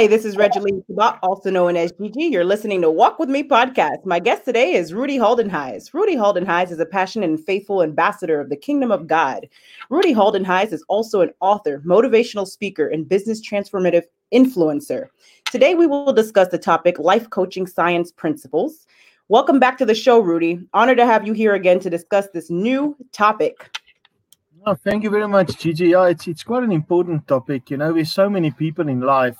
Hi, this is Regeline Sabat, also known as Gigi. You're listening to Walk With Me podcast. My guest today is Rudy Geldenhuys. Rudy Geldenhuys is a passionate and faithful ambassador of the kingdom of God. Rudy Geldenhuys is also an author, motivational speaker, and business transformative influencer. Today, we will discuss the topic life coaching science principles. Welcome back to the show, Rudy. Honored to have you here again to discuss this new topic. Oh, thank you very much, Gigi. Yeah, it's it's quite an important topic. You know, there's so many people in life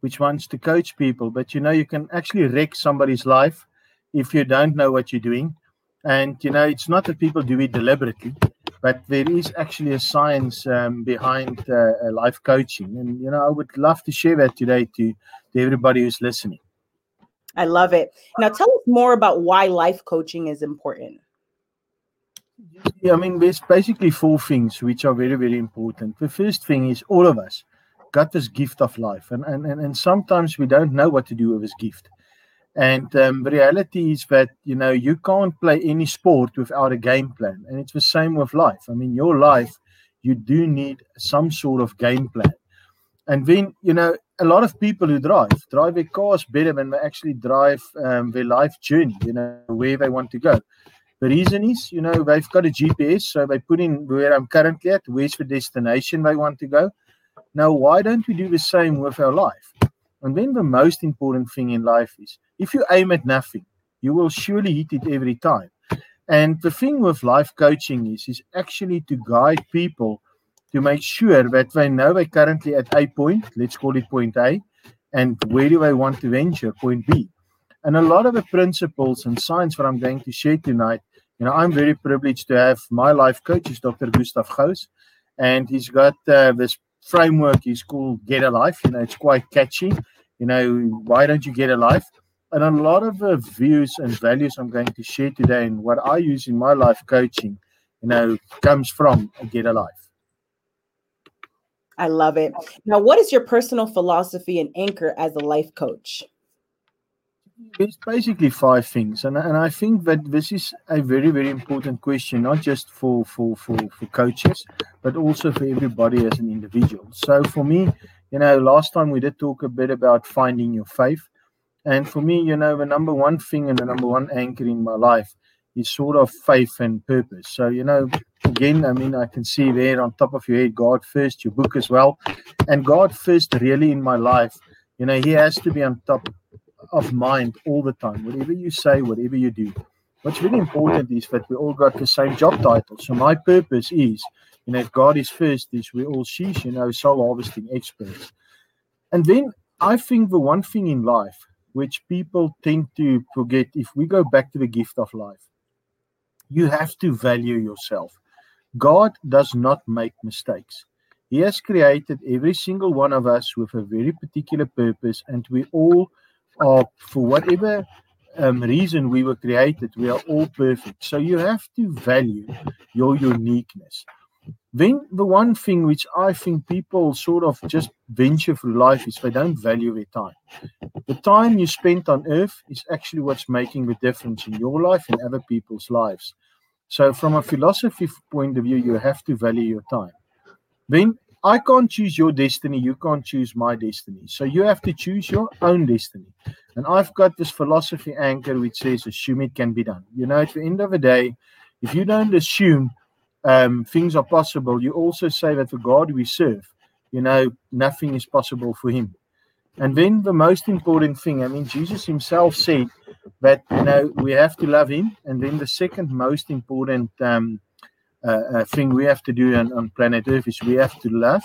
which wants to coach people, but you know, you can actually wreck somebody's life if you don't know what you're doing. And you know, it's not that people do it deliberately, but there is actually a science um, behind uh, life coaching. And you know, I would love to share that today to to everybody who's listening. I love it. Now, tell us more about why life coaching is important. Yeah, I mean, there's basically four things which are very, very important. The first thing is all of us got this gift of life, and and and, and sometimes we don't know what to do with this gift. And um, the reality is that you know you can't play any sport without a game plan, and it's the same with life. I mean, your life, you do need some sort of game plan. And then you know a lot of people who drive drive their cars better than they actually drive um, their life journey. You know where they want to go. The reason is, you know, they've got a GPS, so they put in where I'm currently at, where's the destination they want to go. Now, why don't we do the same with our life? And then the most important thing in life is if you aim at nothing, you will surely hit it every time. And the thing with life coaching is, is actually to guide people to make sure that they know they're currently at a point, let's call it point A, and where do they want to venture, point B. And a lot of the principles and science that I'm going to share tonight, you know, I'm very privileged to have my life coach is Dr. Gustav Gous, and he's got uh, this framework is called Get a Life. You know, it's quite catchy. You know, why don't you get a life? And a lot of the views and values I'm going to share today and what I use in my life coaching, you know, comes from Get a Life. I love it. Now, what is your personal philosophy and anchor as a life coach? It's basically five things, and and I think that this is a very very important question, not just for for for for coaches, but also for everybody as an individual. So for me, you know, last time we did talk a bit about finding your faith, and for me, you know, the number one thing and the number one anchor in my life is sort of faith and purpose. So you know, again, I mean, I can see there on top of your head, God first, your book as well, and God first really in my life. You know, He has to be on top of mind all the time. Whatever you say, whatever you do. What's really important is that we all got the same job title. So my purpose is, you know, God is first, is we all sheesh, you know, soul harvesting experts. And then I think the one thing in life which people tend to forget, if we go back to the gift of life, you have to value yourself. God does not make mistakes. He has created every single one of us with a very particular purpose, and we all are, for whatever um, reason we were created, we are all perfect. So you have to value your uniqueness. Then the one thing which I think people sort of just venture through life is they don't value their time. The time you spent on earth is actually what's making the difference in your life and other people's lives. So from a philosophy point of view, you have to value your time. Then I can't choose your destiny. You can't choose my destiny. So you have to choose your own destiny. And I've got this philosophy anchor which says, assume it can be done. You know, at the end of the day, if you don't assume um, things are possible, you also say that the God we serve, you know, nothing is possible for him. And then the most important thing, I mean, Jesus himself said that, you know, we have to love him. And then the second most important um, uh, uh, thing we have to do on, on planet Earth is we have to love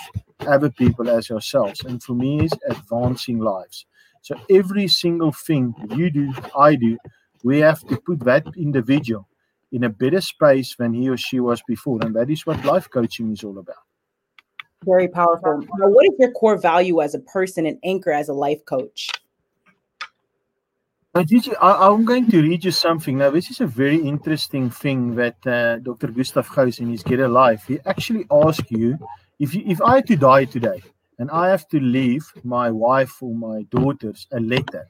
other people as ourselves. And for me, is advancing lives. So every single thing you do, I do, we have to put that individual in a better space than he or she was before. And that is what life coaching is all about. Very powerful. Now, what is your core value as a person and anchor as a life coach? Gigi, I, am going to read you something. Now, this is a very interesting thing that uh, Dr. Gustav Gous in his Get a Life, he actually asks you if, you, if I had to die today and I have to leave my wife or my daughters a letter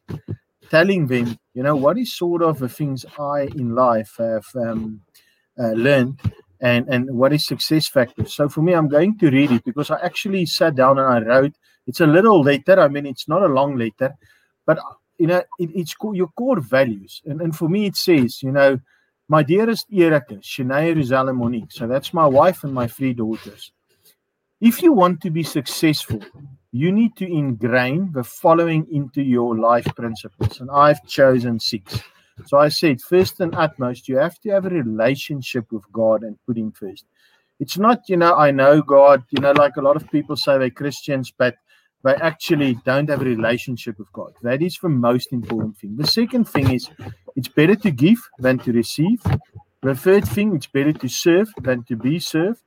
telling them, you know, what is sort of the things I in life have um, uh, learned and, and what is success factors. So for me, I'm going to read it because I actually sat down and I wrote It's a little letter. I mean, it's not a long letter, but you know, it, it's your core values. And, and for me, it says, you know, my dearest Erika, Shania, Rizal, and Monique. So that's my wife and my three daughters. If you want to be successful, you need to ingrain the following into your life principles. And I've chosen six. So I said, first and utmost, you have to have a relationship with God and put Him first. It's not, you know, I know God, you know, like a lot of people say they're Christians, but they actually don't have a relationship with God. That is the most important thing. The second thing is it's better to give than to receive. The third thing, it's better to serve than to be served.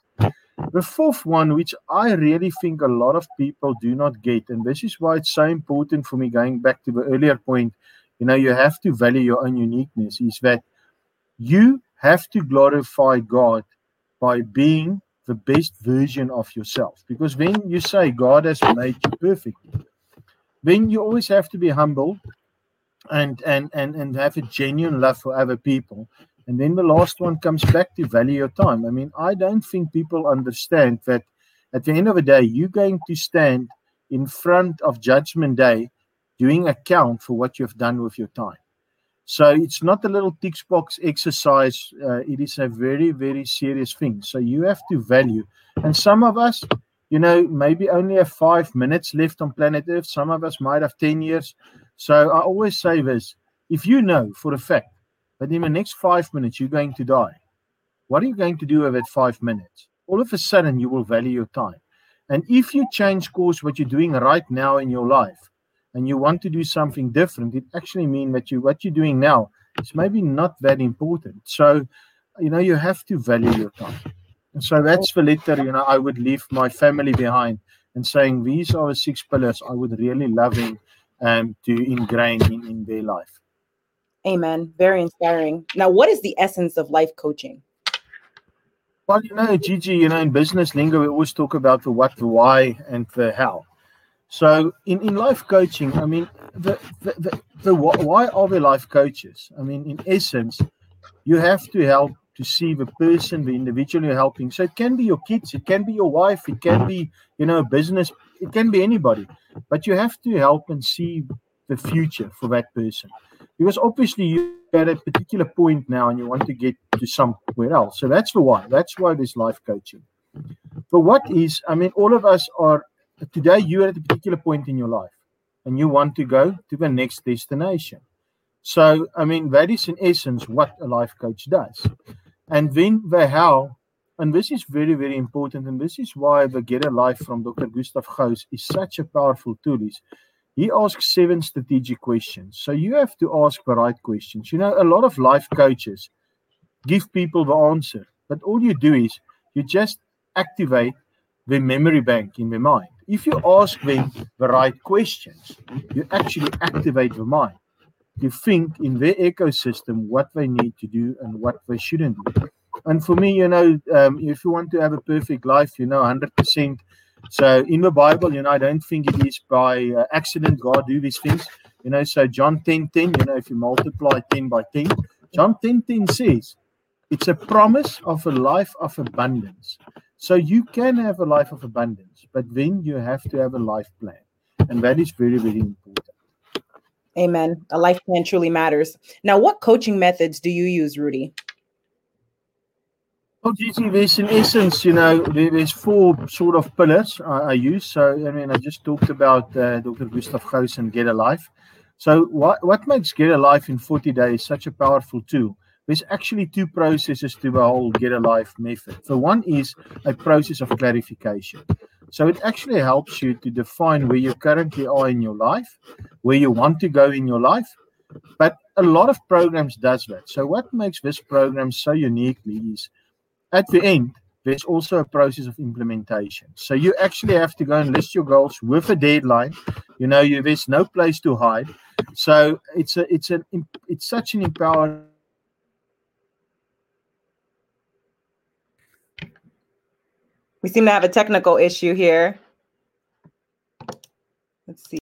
The fourth one, which I really think a lot of people do not get, and this is why it's so important for me, going back to the earlier point, you know, you have to value your own uniqueness, is that you have to glorify God by being the best version of yourself. Because when you say God has made you perfect, then you always have to be humble and and and and have a genuine love for other people. And then the last one comes back to value your time. I mean, I don't think people understand that at the end of the day, you're going to stand in front of Judgment Day doing account for what you've done with your time. So it's not a little tick box exercise. Uh, it is a very, very serious thing. So you have to value. And some of us, you know, maybe only have five minutes left on planet Earth. Some of us might have 10 years. So I always say this if you know for a fact that in the next five minutes you're going to die, what are you going to do with that five minutes? All of a sudden, you will value your time. And if you change course, what you're doing right now in your life, and you want to do something different, it actually means that you what you're doing now is maybe not that important. So, you know, you have to value your time. And so that's the letter, you know, I would leave my family behind and saying these are the six pillars I would really loving um, to ingrain in, in their life. Amen. Very inspiring. Now, what is the essence of life coaching? Well, you know, Gigi, you know, in business lingo, we always talk about the what, the why, and the how. So in, in life coaching, I mean, the, the, the, the why are there life coaches? I mean, in essence, you have to help to see the person, the individual you're helping. So it can be your kids, it can be your wife, it can be, you know, business, it can be anybody. But you have to help and see the future for that person. Because obviously you're at a particular point now and you want to get to somewhere else. So that's the why. That's why there's life coaching. But what is, I mean, all of us are today you're at a particular point in your life and you want to go to the next destination. So, I mean, that is in essence what a life coach does. And then the how, and this is very, very important, and this is why the Get a Life from Dr. Gustav Gous is such a powerful tool. Is he asks seven strategic questions. So you have to ask the right questions. You know, a lot of life coaches give people the answer, but all you do is you just activate the memory bank in the mind if you ask them the right questions, you actually activate the mind. You think in their ecosystem what they need to do and what they shouldn't do. And for me, you know, um, if you want to have a perfect life, you know, 100%. So in the Bible, you know, I don't think it is by uh, accident God do these things. You know, so John 10 10, you know, if you multiply 10 by 10, John 10 10 says, it's a promise of a life of abundance. So you can have a life of abundance, but then you have to have a life plan. And that is very, very important. Amen. A life plan truly matters. Now, what coaching methods do you use, Rudy? Well, Gigi, there's in essence, you know, there's four sort of pillars I, I use. So, I mean, I just talked about uh, Dr. Gustav Gous and Get a Life. So, what, what makes Get a Life in 40 days such a powerful tool? There's actually two processes to the whole get a life method. So one is a process of clarification. So it actually helps you to define where you currently are in your life, where you want to go in your life. But a lot of programs does that. So what makes this program so uniquely is at the end, there's also a process of implementation. So you actually have to go and list your goals with a deadline. You know, you, there's no place to hide. So it's a it's an it's such an empowering We seem to have a technical issue here. Let's see.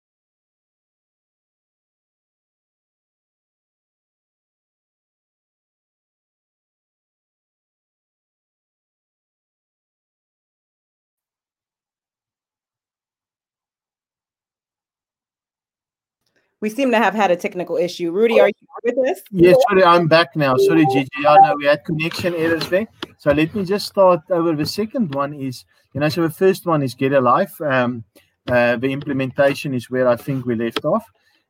We seem to have had a technical issue. Rudy, are you with us? Yes, sorry, I'm back now. Sorry, Gigi. I know we had connection errors there. So let me just start over. The second one is, you know, so the first one is Get a Life. Um, uh, the implementation is where I think we left off.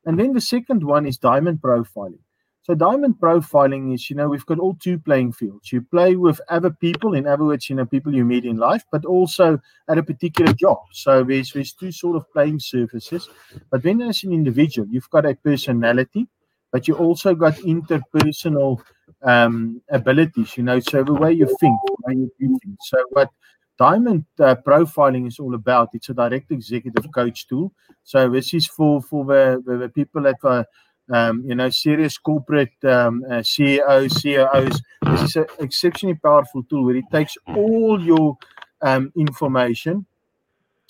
And then the second one is diamond profiling. So diamond profiling is, you know, we've got all two playing fields. You play with other people, in other words, you know, people you meet in life, but also at a particular job. So there's there's two sort of playing surfaces. But then as an individual, you've got a personality, but you also got interpersonal um, abilities, you know, so the way you think, the way you do things. So what diamond uh, profiling is all about, it's a direct executive coach tool. So this is for for the, the, the people that are um, you know, serious corporate um, uh, CEOs, CEOs. This is an exceptionally powerful tool where it takes all your um, information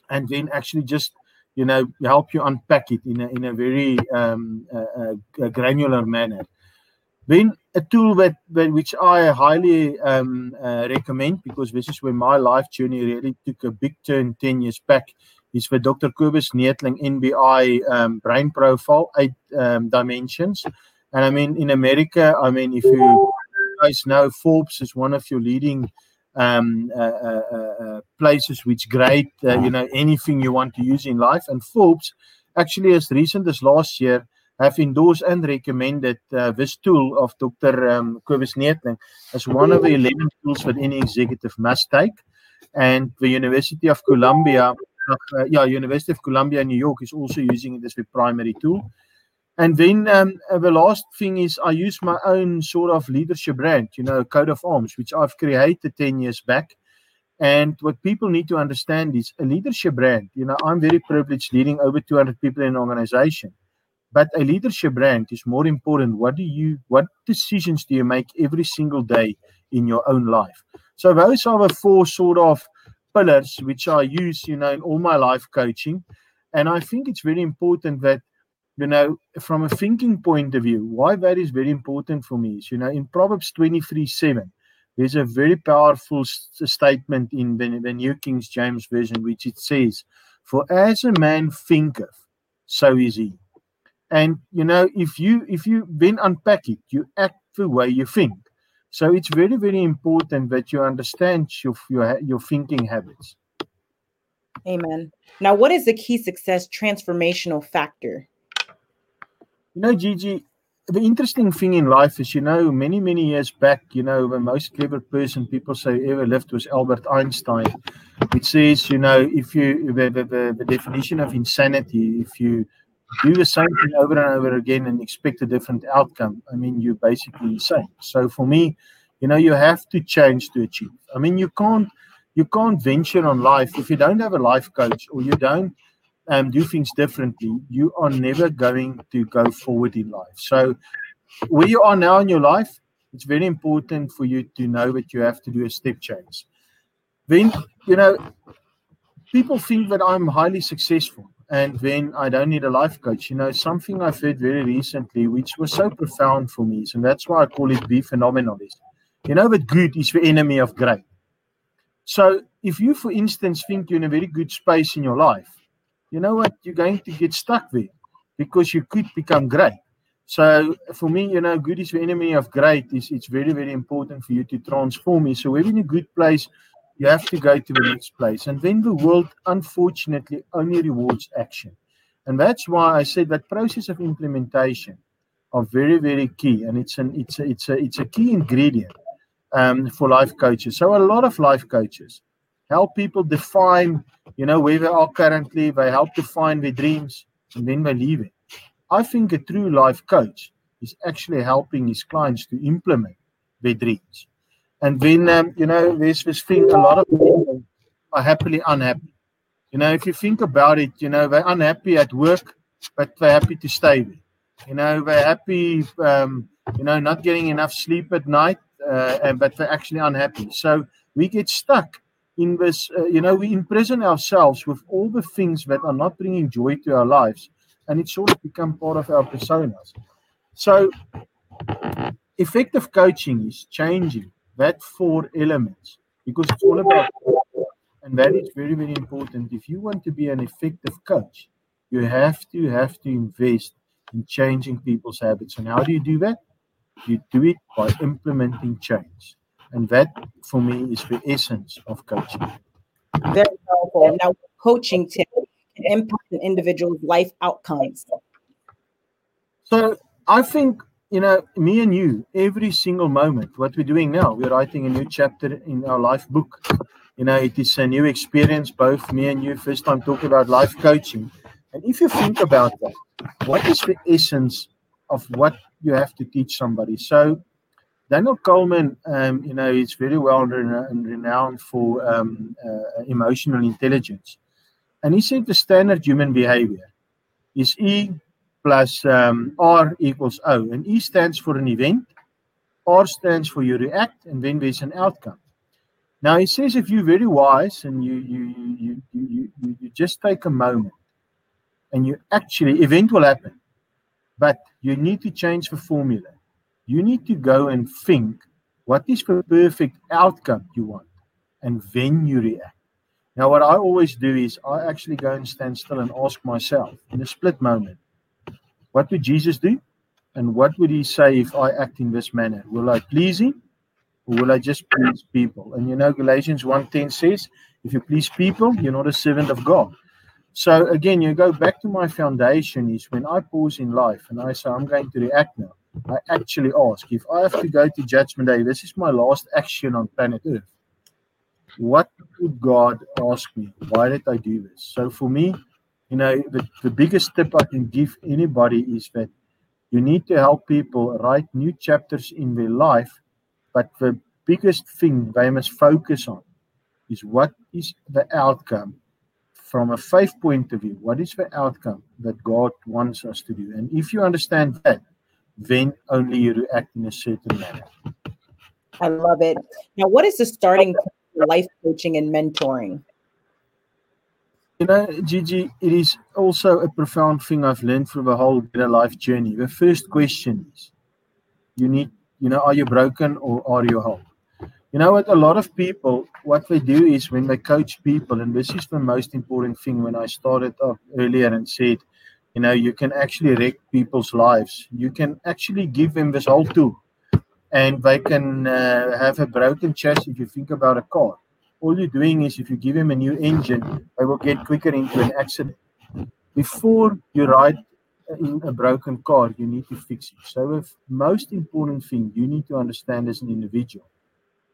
and then actually just, you know, help you unpack it in a, in a very um, uh, uh, granular manner. Then a tool that, that which I highly um, uh, recommend because this is where my life journey really took a big turn 10 years back is for Dr. Kobus Neethling NBI um, brain profile, eight um, dimensions. And I mean, in America, I mean, if you guys know, Forbes is one of your leading um, uh, uh, uh, uh places which grade, uh, you know, anything you want to use in life. And Forbes, actually, as recent as last year, have endorsed and recommended uh, this tool of Dr. Um, Kobus Neethling as one of the 11 tools that any executive must take. And the University of Columbia uh, yeah, University of Columbia New York is also using it as a primary tool. And then um, the last thing is I use my own sort of leadership brand, you know, code of arms, which I've created 10 years back. And what people need to understand is a leadership brand. You know, I'm very privileged leading over 200 people in an organization. But a leadership brand is more important. What do you, what decisions do you make every single day in your own life? So those are the four sort of pillars which I use, you know, in all my life coaching. And I think it's very important that, you know, from a thinking point of view, why that is very important for me is, you know, in Proverbs 23 7, there's a very powerful statement in the, the New King James Version, which it says, For as a man thinketh, so is he. And you know, if you if you then unpack it, you act the way you think. So it's very, very important that you understand your, your, your thinking habits. Amen. Now, what is the key success transformational factor? You know, Gigi, the interesting thing in life is, you know, many, many years back, you know, the most clever person people say ever lived was Albert Einstein, which says, you know, if you, the, the, the definition of insanity, if you do the same thing over and over again and expect a different outcome, I mean, you're basically insane. So for me, you know, you have to change to achieve. I mean, you can't you can't venture on life if you don't have a life coach or you don't um, do things differently. You are never going to go forward in life. So where you are now in your life, it's very important for you to know that you have to do a step change. Then, you know, people think that I'm highly successful and then I don't need a life coach. You know, something I've heard very recently, which was so profound for me, and that's why I call it be phenomenalist. You know that good is the enemy of great. So if you, for instance, think you're in a very good space in your life, you know what? You're going to get stuck there because you could become great. So for me, you know, good is the enemy of great. Is it's very, very important for you to transform it. So we're in a good place you have to go to the next place. And then the world, unfortunately, only rewards action. And that's why I said that process of implementation are very, very key. And it's an it's a it's a it's a key ingredient um, for life coaches. So a lot of life coaches help people define, you know, where they are currently, they help define their dreams, and then they leave it. I think a true life coach is actually helping his clients to implement their dreams. And then, um, you know, there's this thing a lot of people are happily unhappy. You know, if you think about it, you know, they're unhappy at work, but they're happy to stay there. You know, they're happy, um, you know, not getting enough sleep at night, uh, but they're actually unhappy. So we get stuck in this, uh, you know, we imprison ourselves with all the things that are not bringing joy to our lives. And it sort of become part of our personas. So effective coaching is changing that four elements because it's all about and that is very very important if you want to be an effective coach you have to have to invest in changing people's habits. And how do you do that? You do it by implementing change. And that, for me, is the essence of coaching. Very powerful. Now, coaching tip can impact an individual's life outcomes. So I think, you know, me and you, every single moment, what we're doing now, we're writing a new chapter in our life book. You know, it is a new experience, both me and you, first time talking about life coaching. And if you think about that, what is the essence of what you have to teach somebody? So, Daniel Goleman, um, you know, is very well and renowned for um, uh, emotional intelligence. And he said the standard human behavior is E plus um, R equals O. And E stands for an event, R stands for you react, and then there's an outcome. Now he says if you're very wise and you you you you you, you just take a moment and you actually event will happen, but you need to change the formula. You need to go and think what is the perfect outcome you want, and then you react. Now, what I always do is I actually go and stand still and ask myself in a split moment, what would Jesus do? And what would he say if I act in this manner? Will I please him or will I just please people? And you know, Galatians 1.10 says, if you please people, you're not a servant of God. So again, you go back to my foundation is when I pause in life and I say, I'm going to react now. I actually ask, if I have to go to Judgment Day, this is my last action on planet Earth. What would God ask me? Why did I do this? So for me, you know, the, the biggest tip I can give anybody is that you need to help people write new chapters in their life, but the biggest thing they must focus on is what is the outcome from a faith point of view. What is the outcome that God wants us to do? And if you understand that, then only you react in a certain manner. I love it. Now, what is the starting point for life coaching and mentoring? You know, Gigi, it is also a profound thing I've learned through the whole better life journey. The first question is you need, you know, are you broken or are you whole? You know what? A lot of people, what they do is when they coach people, and this is the most important thing when I started off earlier and said, you know, you can actually wreck people's lives. You can actually give them this whole tool, and they can uh, have a broken chassis if you think about a car all you're doing is if you give him a new engine, they will get quicker into an accident. Before you ride in a broken car, you need to fix it. So, the most important thing you need to understand as an individual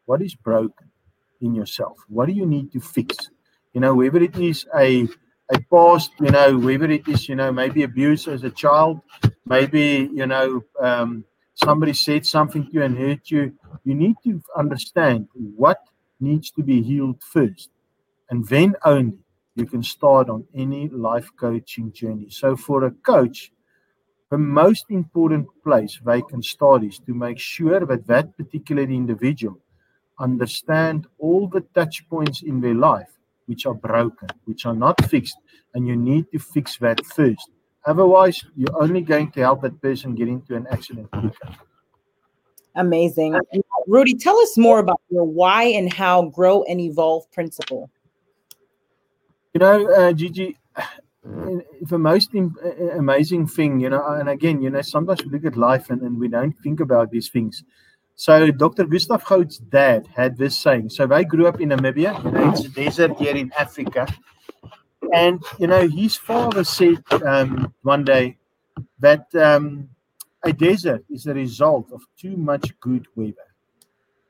what is broken in yourself? What do you need to fix? You know, whether it is a a past, you know, whether it is, you know, maybe abuse as a child, maybe, you know, um, somebody said something to you and hurt you. You need to understand what needs to be healed first. And then only you can start on any life coaching journey. So, for a coach, the most important place they can start is to make sure that that particular individual understand all the touch points in their life which are broken, which are not fixed, and you need to fix that first. Otherwise, you're only going to help that person get into an accident quicker. Amazing. Rudy, tell us more about your why and how grow and evolve principle. You know, uh, Gigi, the most amazing thing, you know, and again, you know, sometimes we look at life and, and we don't think about these things. So Dr. Gustav Gous's dad had this saying. So they grew up in Namibia, you know, it's a desert here in Africa. And, you know, his father said um, one day that um, a desert is a result of too much good weather.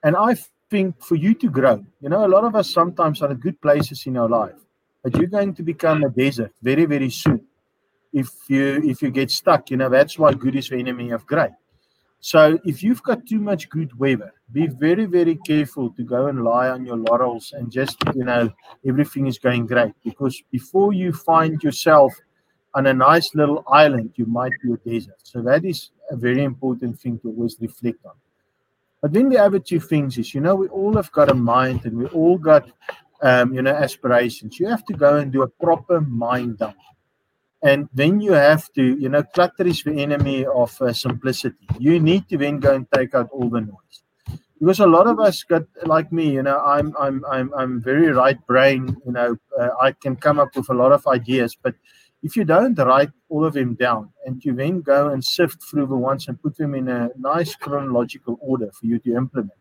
And I think for you to grow, you know, a lot of us sometimes are at good places in our life, but you're going to become a desert very, very soon. If you if you get stuck, you know, that's why good is the enemy of great. So if you've got too much good weather, be very, very careful to go and lie on your laurels and just, you know, everything is going great. Because before you find yourself on a nice little island, you might be a desert. So that is a very important thing to always reflect on. But then the other two things is, you know, we all have got a mind and we all got, um, you know, aspirations. You have to go and do a proper mind dump. And then you have to, you know, clutter is the enemy of uh, simplicity. You need to then go and take out all the noise. Because a lot of us got like me, you know, I'm I'm I'm I'm very right brain, you know, uh, I can come up with a lot of ideas, but if you don't write all of them down and you then go and sift through the ones and put them in a nice chronological order for you to implement,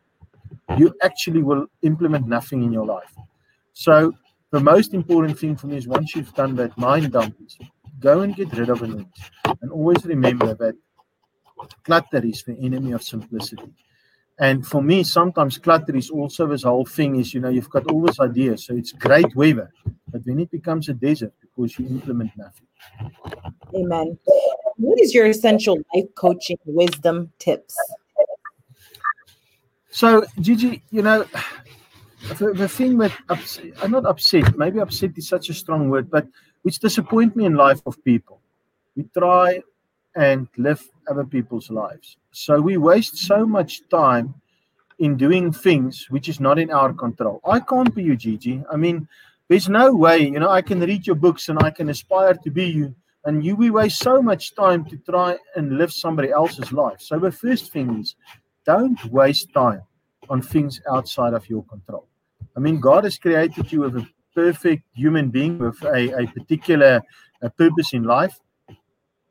you actually will implement nothing in your life. So the most important thing for me is once you've done that mind dump, is go and get rid of it. And always remember that clutter is the enemy of simplicity. And for me, sometimes clutter is also this whole thing is, you know, you've got all these ideas. So it's great weather, but when it becomes a desert you implement nothing. Amen. What is your essential life coaching wisdom tips? So, Gigi, you know, the, the thing that ups, I'm not upset, maybe upset is such a strong word, but which disappoint me in life of people. We try and live other people's lives. So we waste so much time in doing things which is not in our control. I can't be you, Gigi. I mean, there's no way, you know, I can read your books and I can aspire to be you. And you we waste so much time to try and live somebody else's life. So the first thing is don't waste time on things outside of your control. I mean, God has created you with a perfect human being with a, a particular a purpose in life.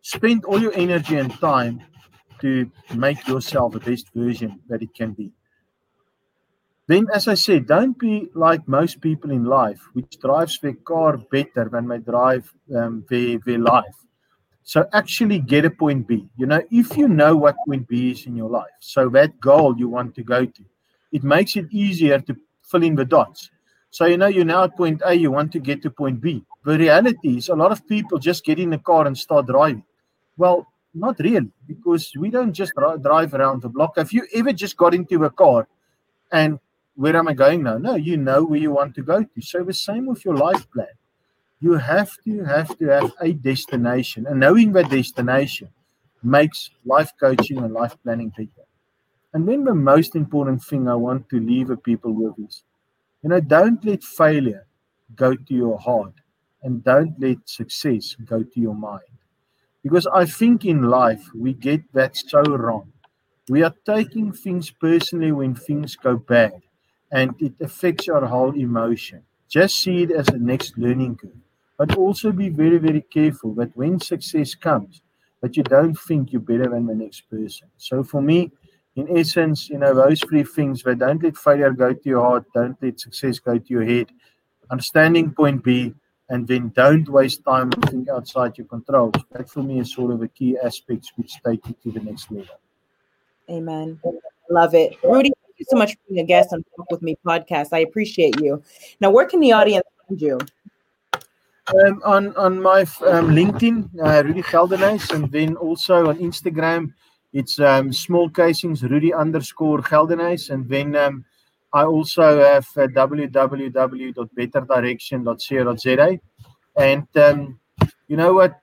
Spend all your energy and time to make yourself the best version that it can be. Then, as I said, don't be like most people in life, which drives their car better than they drive um, their, their life. So, actually get a point B. You know, if you know what point B is in your life, so that goal you want to go to, it makes it easier to fill in the dots. So, you know, you're now at point A, you want to get to point B. The reality is, a lot of people just get in the car and start driving. Well, not really, because we don't just drive around the block. Have you ever just got into a car and where am I going now? No, you know where you want to go to. So the same with your life plan. You have to have to have a destination, and knowing that destination makes life coaching and life planning better. And then the most important thing I want to leave the people with is, you know, don't let failure go to your heart, and don't let success go to your mind. Because I think in life we get that so wrong. We are taking things personally when things go bad and it affects your whole emotion. Just see it as a next learning curve. But also be very, very careful that when success comes, that you don't think you're better than the next person. So for me, in essence, you know, those three things that don't let failure go to your heart, don't let success go to your head. Understanding point B, and then don't waste time on things outside your control. That for me is sort of a key aspects which take you to the next level. Amen. Love it. Rudy, you so much for being a guest on Talk With Me podcast. I appreciate you. Now, where can the audience find you? Um, on on my um, LinkedIn, uh, Rudy Geldenhuys, and then also on Instagram, it's um, small casings Rudy underscore Geldenhuys, and then um, I also have uh, www.betterdirection.co.za. And um, you know what?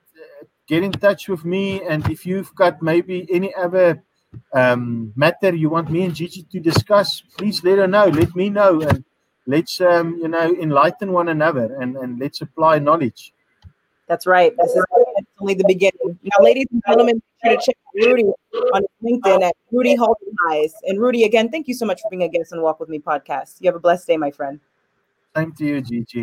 Get in touch with me. And if you've got maybe any other um, matter you want me and Gigi to discuss, please let her know. Let me know. And let's, um, you know, enlighten one another and, and let's apply knowledge. That's right. This is only the beginning. Now, ladies and gentlemen, be sure to check Rudy on LinkedIn at Rudy Holden Highs. And Rudy, again, thank you so much for being a guest on Walk With Me podcast. You have a blessed day, my friend. Same to you, Gigi.